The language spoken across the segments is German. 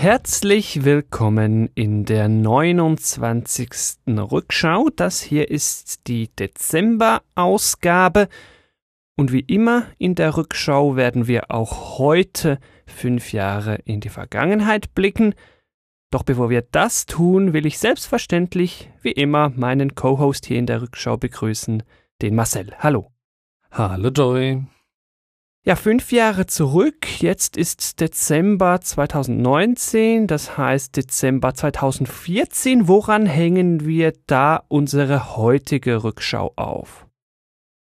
Herzlich willkommen in der 29. Rückschau. Das hier ist die Dezember-Ausgabe. Und wie immer in der Rückschau werden wir auch heute fünf Jahre in die Vergangenheit blicken. Doch bevor wir das tun, will ich selbstverständlich, wie immer, meinen Co-Host hier in der Rückschau begrüßen, den Marcel. Hallo. Hallo Joey. Ja, fünf Jahre zurück. Jetzt ist Dezember 2019, das heißt Dezember 2014. Woran hängen wir da unsere heutige Rückschau auf?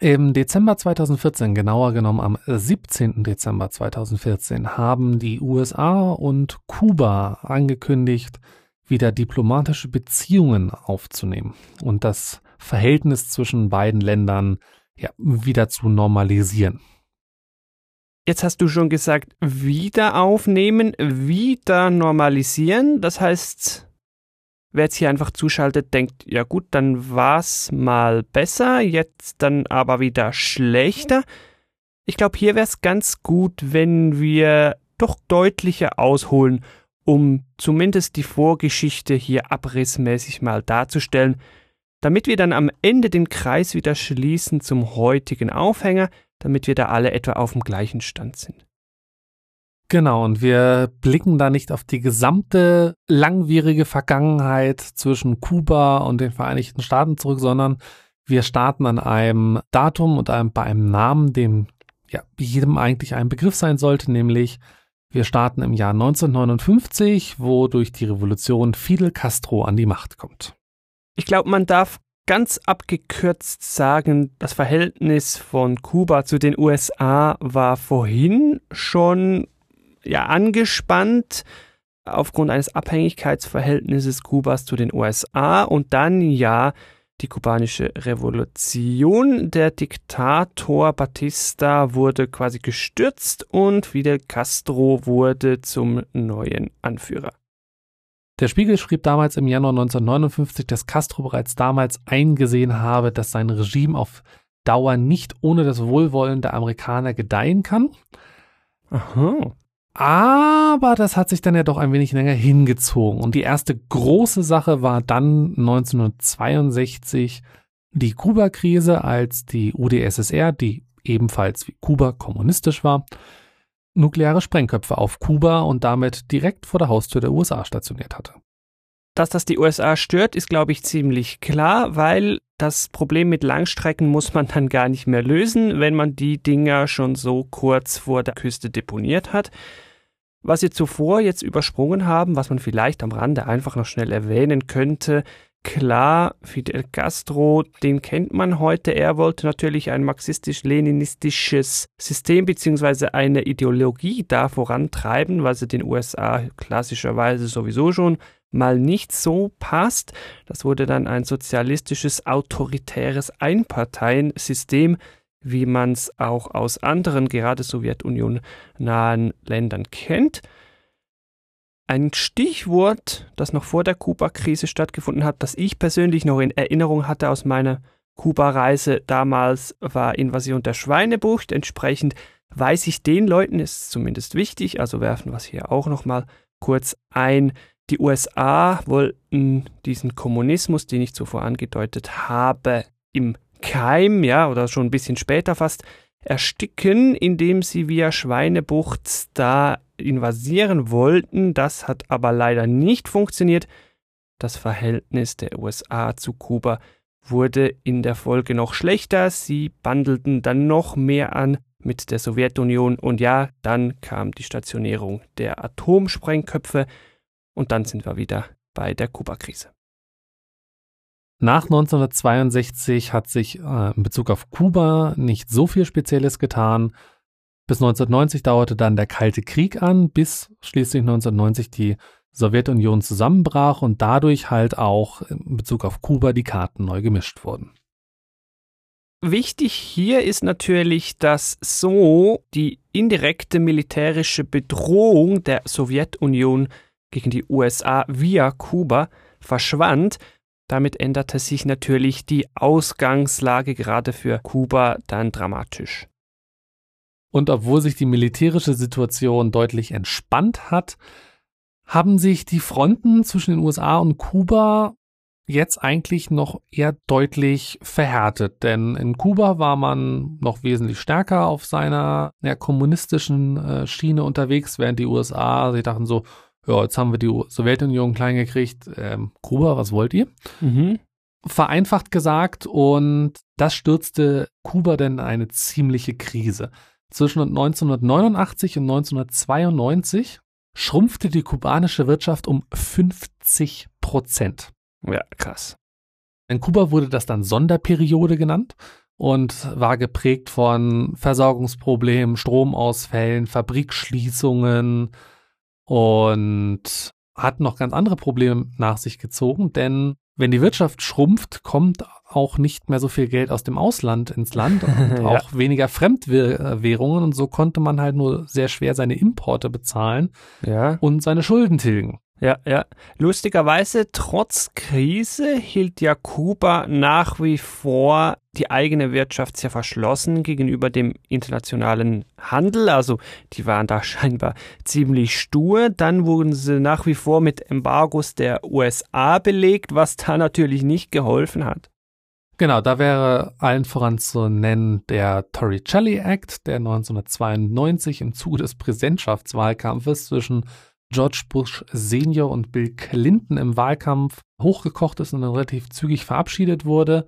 Im Dezember 2014, genauer genommen am 17. Dezember 2014, haben die USA und Kuba angekündigt, wieder diplomatische Beziehungen aufzunehmen und das Verhältnis zwischen beiden Ländern ja, wieder zu normalisieren. Jetzt hast du schon gesagt, wieder aufnehmen, wieder normalisieren. Das heißt, wer jetzt hier einfach zuschaltet, denkt, ja gut, dann war es mal besser, jetzt dann aber wieder schlechter. Ich glaube, hier wäre es ganz gut, wenn wir doch deutlicher ausholen, um zumindest die Vorgeschichte hier abrissmäßig mal darzustellen, damit wir dann am Ende den Kreis wieder schließen zum heutigen Aufhänger, damit wir da alle etwa auf dem gleichen Stand sind. Genau, und wir blicken da nicht auf die gesamte langwierige Vergangenheit zwischen Kuba und den Vereinigten Staaten zurück, sondern wir starten an einem Datum und einem, bei einem Namen, dem ja, jedem eigentlich ein Begriff sein sollte, nämlich wir starten im Jahr 1959, wo durch die Revolution Fidel Castro an die Macht kommt. Ich glaube, man darf ganz abgekürzt sagen, das Verhältnis von Kuba zu den USA war vorhin schon ja angespannt aufgrund eines Abhängigkeitsverhältnisses Kubas zu den USA und dann ja die kubanische Revolution. Der Diktator Batista wurde quasi gestürzt und Fidel Castro wurde zum neuen Anführer. Der Spiegel schrieb damals im Januar 1959, dass Castro bereits damals eingesehen habe, dass sein Regime auf Dauer nicht ohne das Wohlwollen der Amerikaner gedeihen kann. Aha. Aber das hat sich dann ja doch ein wenig länger hingezogen. Und die erste große Sache war dann 1962 die Kuba-Krise, als die UdSSR, die ebenfalls wie Kuba kommunistisch war, nukleare Sprengköpfe auf Kuba und damit direkt vor der Haustür der USA stationiert hatte. Dass das die USA stört, ist, glaube ich, ziemlich klar, weil das Problem mit Langstrecken muss man dann gar nicht mehr lösen, wenn man die Dinger schon so kurz vor der Küste deponiert hat. Was wir zuvor jetzt übersprungen haben, was man vielleicht am Rande einfach noch schnell erwähnen könnte, Klar, Fidel Castro, den kennt man heute. Er wollte natürlich ein marxistisch-leninistisches System bzw. eine Ideologie da vorantreiben, was den USA klassischerweise sowieso schon mal nicht so passt. Das wurde dann ein sozialistisches, autoritäres Einparteiensystem, wie man es auch aus anderen, gerade Sowjetunion nahen Ländern kennt. Ein Stichwort, das noch vor der Kuba-Krise stattgefunden hat, das ich persönlich noch in Erinnerung hatte aus meiner Kuba-Reise damals, war Invasion der Schweinebucht. Entsprechend weiß ich den Leuten, ist zumindest wichtig, also werfen wir es hier auch nochmal kurz ein. Die USA wollten diesen Kommunismus, den ich zuvor angedeutet habe, im Keim, ja, oder schon ein bisschen später fast, ersticken, indem sie via Schweinebucht da invasieren wollten. Das hat aber leider nicht funktioniert. Das Verhältnis der USA zu Kuba wurde in der Folge noch schlechter. Sie bandelten dann noch mehr an mit der Sowjetunion und ja, dann kam die Stationierung der Atomsprengköpfe und dann sind wir wieder bei der Kuba-Krise. Nach 1962 hat sich äh, in Bezug auf Kuba nicht so viel Spezielles getan. Bis 1990 dauerte dann der Kalte Krieg an, bis schließlich 1990 die Sowjetunion zusammenbrach und dadurch halt auch in Bezug auf Kuba die Karten neu gemischt wurden. Wichtig hier ist natürlich, dass so die indirekte militärische Bedrohung der Sowjetunion gegen die USA via Kuba verschwand, damit änderte sich natürlich die Ausgangslage gerade für Kuba dann dramatisch. Und obwohl sich die militärische Situation deutlich entspannt hat, haben sich die Fronten zwischen den USA und Kuba jetzt eigentlich noch eher deutlich verhärtet. Denn in Kuba war man noch wesentlich stärker auf seiner ja, kommunistischen äh, Schiene unterwegs, während die USA, sie dachten so, ja, jetzt haben wir die Sowjetunion klein gekriegt. Ähm, Kuba, was wollt ihr? Mhm. Vereinfacht gesagt, und das stürzte Kuba denn in eine ziemliche Krise. Zwischen 1989 und 1992 schrumpfte die kubanische Wirtschaft um 50 Prozent. Ja, krass. In Kuba wurde das dann Sonderperiode genannt und war geprägt von Versorgungsproblemen, Stromausfällen, Fabrikschließungen und hat noch ganz andere Probleme nach sich gezogen, denn wenn die Wirtschaft schrumpft, kommt auch nicht mehr so viel Geld aus dem Ausland ins Land und auch ja. weniger Fremdwährungen und so konnte man halt nur sehr schwer seine Importe bezahlen ja. und seine Schulden tilgen. Ja, ja. Lustigerweise, trotz Krise hielt ja Kuba nach wie vor die eigene Wirtschaft sehr verschlossen gegenüber dem internationalen Handel. Also die waren da scheinbar ziemlich stur. Dann wurden sie nach wie vor mit Embargos der USA belegt, was da natürlich nicht geholfen hat. Genau, da wäre allen voran zu nennen der Torricelli Act, der 1992 im Zuge des Präsidentschaftswahlkampfes zwischen George Bush Senior und Bill Clinton im Wahlkampf hochgekocht ist und dann relativ zügig verabschiedet wurde.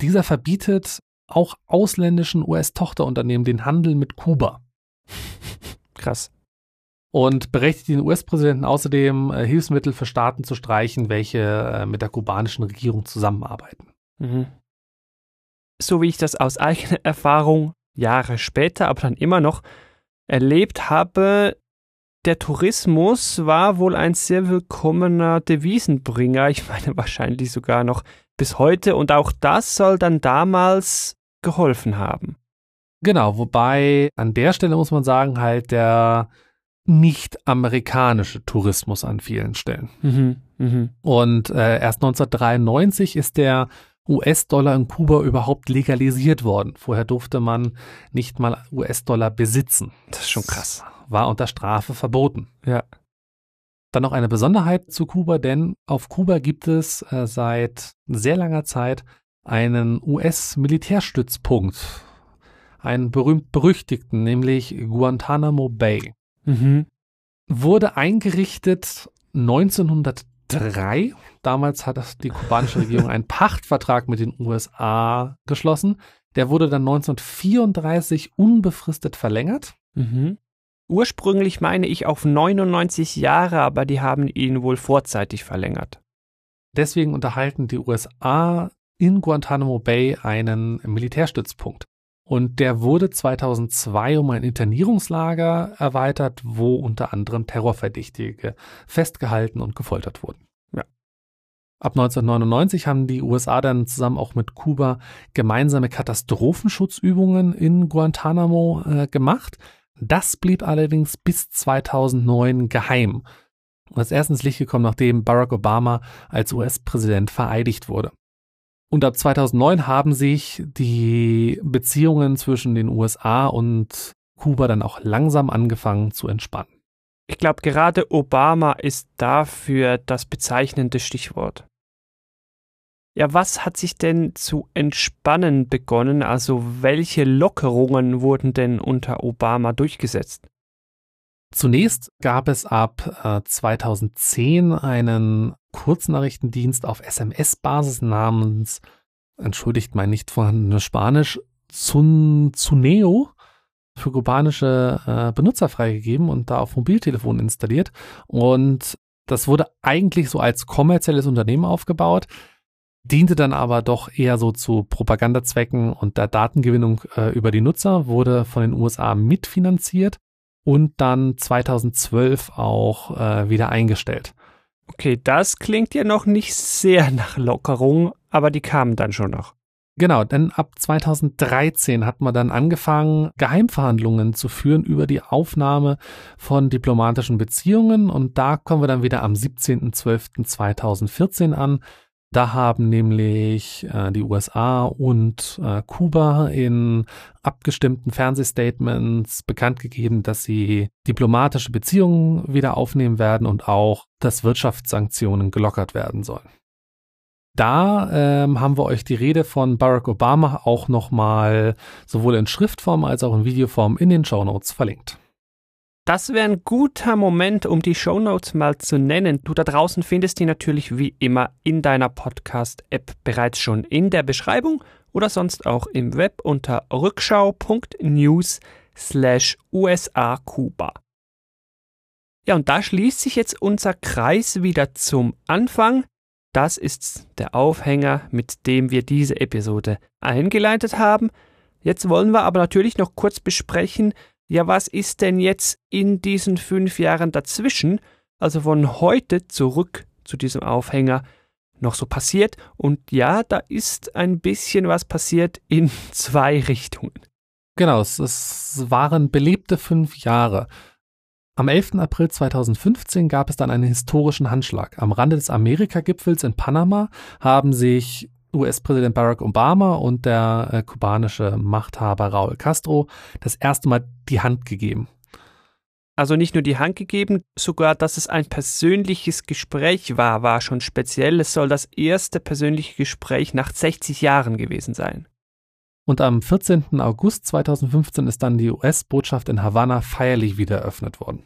Dieser verbietet auch ausländischen US-Tochterunternehmen den Handel mit Kuba. Krass. Und berechtigt den US-Präsidenten außerdem, äh, Hilfsmittel für Staaten zu streichen, welche äh, mit der kubanischen Regierung zusammenarbeiten. Mhm. So wie ich das aus eigener Erfahrung Jahre später, aber dann immer noch erlebt habe, der Tourismus war wohl ein sehr willkommener Devisenbringer. Ich meine wahrscheinlich sogar noch bis heute. Und auch das soll dann damals geholfen haben. Genau, wobei an der Stelle muss man sagen, halt der nicht amerikanische Tourismus an vielen Stellen. Mhm, mh. Und äh, erst 1993 ist der US-Dollar in Kuba überhaupt legalisiert worden. Vorher durfte man nicht mal US-Dollar besitzen. Das ist schon krass. War unter Strafe verboten. Ja. Dann noch eine Besonderheit zu Kuba, denn auf Kuba gibt es äh, seit sehr langer Zeit einen US-Militärstützpunkt. Einen berühmt-berüchtigten, nämlich Guantanamo Bay. Mhm. Wurde eingerichtet 1903 2003. Damals hat die kubanische Regierung einen Pachtvertrag mit den USA geschlossen. Der wurde dann 1934 unbefristet verlängert. Mhm. Ursprünglich meine ich auf 99 Jahre, aber die haben ihn wohl vorzeitig verlängert. Deswegen unterhalten die USA in Guantanamo Bay einen Militärstützpunkt. Und der wurde 2002 um ein Internierungslager erweitert, wo unter anderem Terrorverdächtige festgehalten und gefoltert wurden. Ja. Ab 1999 haben die USA dann zusammen auch mit Kuba gemeinsame Katastrophenschutzübungen in Guantanamo äh, gemacht. Das blieb allerdings bis 2009 geheim. Und ist erst Licht gekommen, nachdem Barack Obama als US-Präsident vereidigt wurde. Und ab 2009 haben sich die Beziehungen zwischen den USA und Kuba dann auch langsam angefangen zu entspannen. Ich glaube, gerade Obama ist dafür das bezeichnende Stichwort. Ja, was hat sich denn zu entspannen begonnen? Also welche Lockerungen wurden denn unter Obama durchgesetzt? Zunächst gab es ab äh, 2010 einen Kurznachrichtendienst auf SMS-Basis namens, entschuldigt mein nicht vorhandenes Spanisch, Zun, Zuneo für kubanische äh, Benutzer freigegeben und da auf Mobiltelefon installiert. Und das wurde eigentlich so als kommerzielles Unternehmen aufgebaut, diente dann aber doch eher so zu Propagandazwecken und der Datengewinnung äh, über die Nutzer, wurde von den USA mitfinanziert und dann 2012 auch äh, wieder eingestellt. Okay, das klingt ja noch nicht sehr nach Lockerung, aber die kamen dann schon noch. Genau, denn ab 2013 hat man dann angefangen, Geheimverhandlungen zu führen über die Aufnahme von diplomatischen Beziehungen und da kommen wir dann wieder am 17.12.2014 an. Da haben nämlich äh, die USA und äh, Kuba in abgestimmten Fernsehstatements bekannt gegeben, dass sie diplomatische Beziehungen wieder aufnehmen werden und auch, dass Wirtschaftssanktionen gelockert werden sollen. Da ähm, haben wir euch die Rede von Barack Obama auch nochmal sowohl in Schriftform als auch in Videoform in den Show Notes verlinkt. Das wäre ein guter Moment, um die Shownotes mal zu nennen. Du da draußen findest die natürlich wie immer in deiner Podcast-App bereits schon in der Beschreibung oder sonst auch im Web unter rückschau.news slash USA Kuba. Ja, und da schließt sich jetzt unser Kreis wieder zum Anfang. Das ist der Aufhänger, mit dem wir diese Episode eingeleitet haben. Jetzt wollen wir aber natürlich noch kurz besprechen, ja, was ist denn jetzt in diesen fünf Jahren dazwischen, also von heute zurück zu diesem Aufhänger, noch so passiert? Und ja, da ist ein bisschen was passiert in zwei Richtungen. Genau, es, es waren belebte fünf Jahre. Am 11. April 2015 gab es dann einen historischen Handschlag. Am Rande des Amerika-Gipfels in Panama haben sich US-Präsident Barack Obama und der äh, kubanische Machthaber Raúl Castro das erste Mal die Hand gegeben. Also nicht nur die Hand gegeben, sogar dass es ein persönliches Gespräch war, war schon speziell. Es soll das erste persönliche Gespräch nach 60 Jahren gewesen sein. Und am 14. August 2015 ist dann die US-Botschaft in Havanna feierlich wieder eröffnet worden.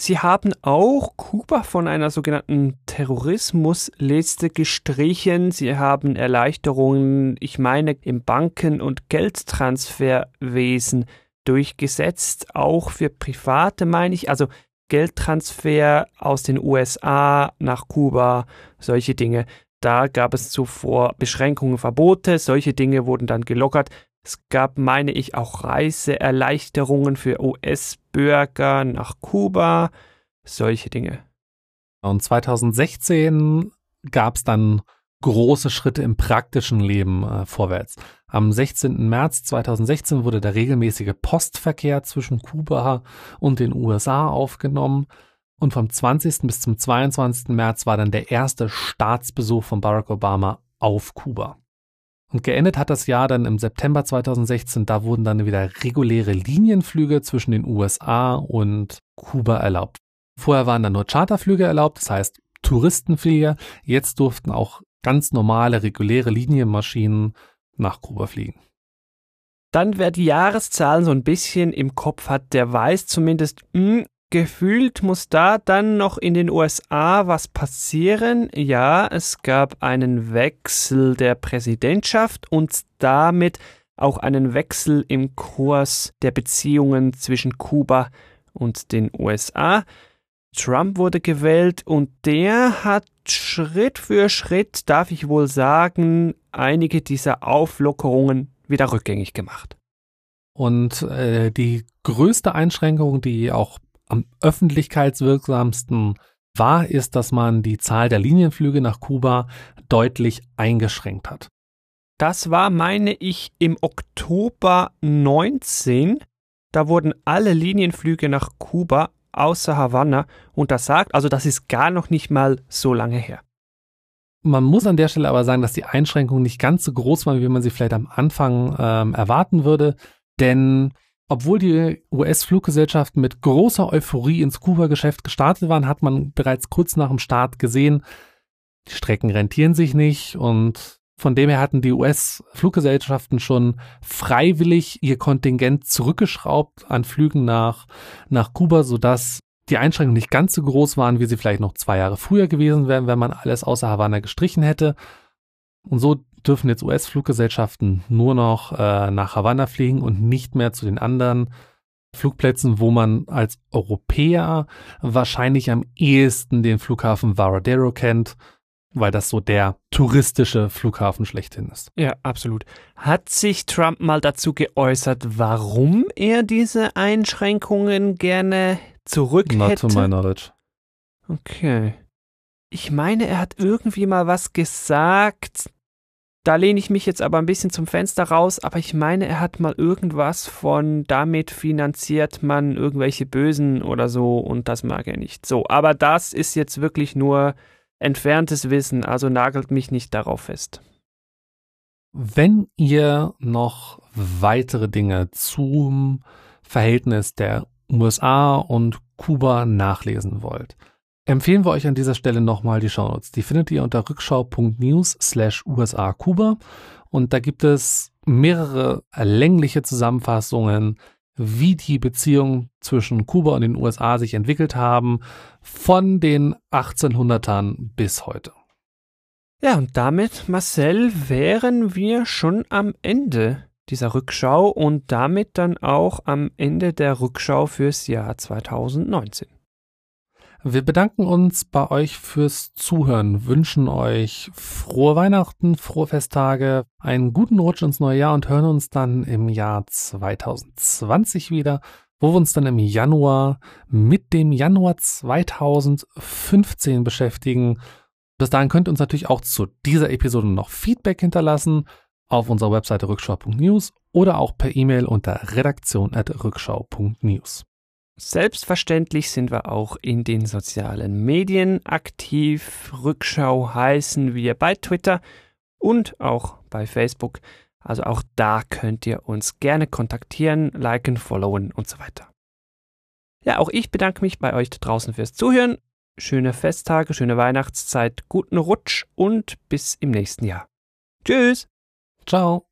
Sie haben auch Kuba von einer sogenannten Terrorismusliste gestrichen. Sie haben Erleichterungen, ich meine, im Banken- und Geldtransferwesen durchgesetzt, auch für Private meine ich, also Geldtransfer aus den USA nach Kuba, solche Dinge. Da gab es zuvor Beschränkungen, Verbote, solche Dinge wurden dann gelockert. Es gab, meine ich, auch Reiseerleichterungen für US-Bürger nach Kuba, solche Dinge. Und 2016 gab es dann große Schritte im praktischen Leben äh, vorwärts. Am 16. März 2016 wurde der regelmäßige Postverkehr zwischen Kuba und den USA aufgenommen. Und vom 20. bis zum 22. März war dann der erste Staatsbesuch von Barack Obama auf Kuba. Und geendet hat das Jahr dann im September 2016. Da wurden dann wieder reguläre Linienflüge zwischen den USA und Kuba erlaubt. Vorher waren dann nur Charterflüge erlaubt, das heißt Touristenflieger. Jetzt durften auch ganz normale, reguläre Linienmaschinen nach Kuba fliegen. Dann, wer die Jahreszahlen so ein bisschen im Kopf hat, der weiß zumindest, mh, hm, Gefühlt muss da dann noch in den USA was passieren. Ja, es gab einen Wechsel der Präsidentschaft und damit auch einen Wechsel im Kurs der Beziehungen zwischen Kuba und den USA. Trump wurde gewählt und der hat Schritt für Schritt, darf ich wohl sagen, einige dieser Auflockerungen wieder rückgängig gemacht. Und äh, die größte Einschränkung, die auch am öffentlichkeitswirksamsten war, ist, dass man die Zahl der Linienflüge nach Kuba deutlich eingeschränkt hat. Das war, meine ich, im Oktober 19. Da wurden alle Linienflüge nach Kuba außer Havanna untersagt. Also das ist gar noch nicht mal so lange her. Man muss an der Stelle aber sagen, dass die Einschränkungen nicht ganz so groß waren, wie man sie vielleicht am Anfang ähm, erwarten würde. Denn obwohl die US-Fluggesellschaften mit großer Euphorie ins Kuba-Geschäft gestartet waren, hat man bereits kurz nach dem Start gesehen, die Strecken rentieren sich nicht und von dem her hatten die US-Fluggesellschaften schon freiwillig ihr Kontingent zurückgeschraubt an Flügen nach, nach Kuba, sodass die Einschränkungen nicht ganz so groß waren, wie sie vielleicht noch zwei Jahre früher gewesen wären, wenn man alles außer Havanna gestrichen hätte. Und so dürfen jetzt US-Fluggesellschaften nur noch äh, nach Havanna fliegen und nicht mehr zu den anderen Flugplätzen, wo man als Europäer wahrscheinlich am ehesten den Flughafen Varadero kennt, weil das so der touristische Flughafen schlechthin ist. Ja, absolut. Hat sich Trump mal dazu geäußert, warum er diese Einschränkungen gerne zurück hätte? Not to my knowledge. Okay. Ich meine, er hat irgendwie mal was gesagt, da lehne ich mich jetzt aber ein bisschen zum Fenster raus, aber ich meine, er hat mal irgendwas von damit finanziert man irgendwelche Bösen oder so und das mag er nicht. So, aber das ist jetzt wirklich nur entferntes Wissen, also nagelt mich nicht darauf fest. Wenn ihr noch weitere Dinge zum Verhältnis der USA und Kuba nachlesen wollt, empfehlen wir euch an dieser Stelle nochmal die Shownotes. Die findet ihr unter rückschau.news slash USA Kuba und da gibt es mehrere längliche Zusammenfassungen, wie die Beziehungen zwischen Kuba und den USA sich entwickelt haben, von den 1800ern bis heute. Ja, und damit, Marcel, wären wir schon am Ende dieser Rückschau und damit dann auch am Ende der Rückschau fürs Jahr 2019. Wir bedanken uns bei euch fürs Zuhören, wünschen euch frohe Weihnachten, frohe Festtage, einen guten Rutsch ins neue Jahr und hören uns dann im Jahr 2020 wieder, wo wir uns dann im Januar mit dem Januar 2015 beschäftigen. Bis dahin könnt ihr uns natürlich auch zu dieser Episode noch Feedback hinterlassen auf unserer Webseite rückschau.news oder auch per E-Mail unter redaktion.rückschau.news. Selbstverständlich sind wir auch in den sozialen Medien aktiv. Rückschau heißen wir bei Twitter und auch bei Facebook. Also auch da könnt ihr uns gerne kontaktieren, liken, followen und so weiter. Ja, auch ich bedanke mich bei euch da draußen fürs Zuhören. Schöne Festtage, schöne Weihnachtszeit, guten Rutsch und bis im nächsten Jahr. Tschüss. Ciao.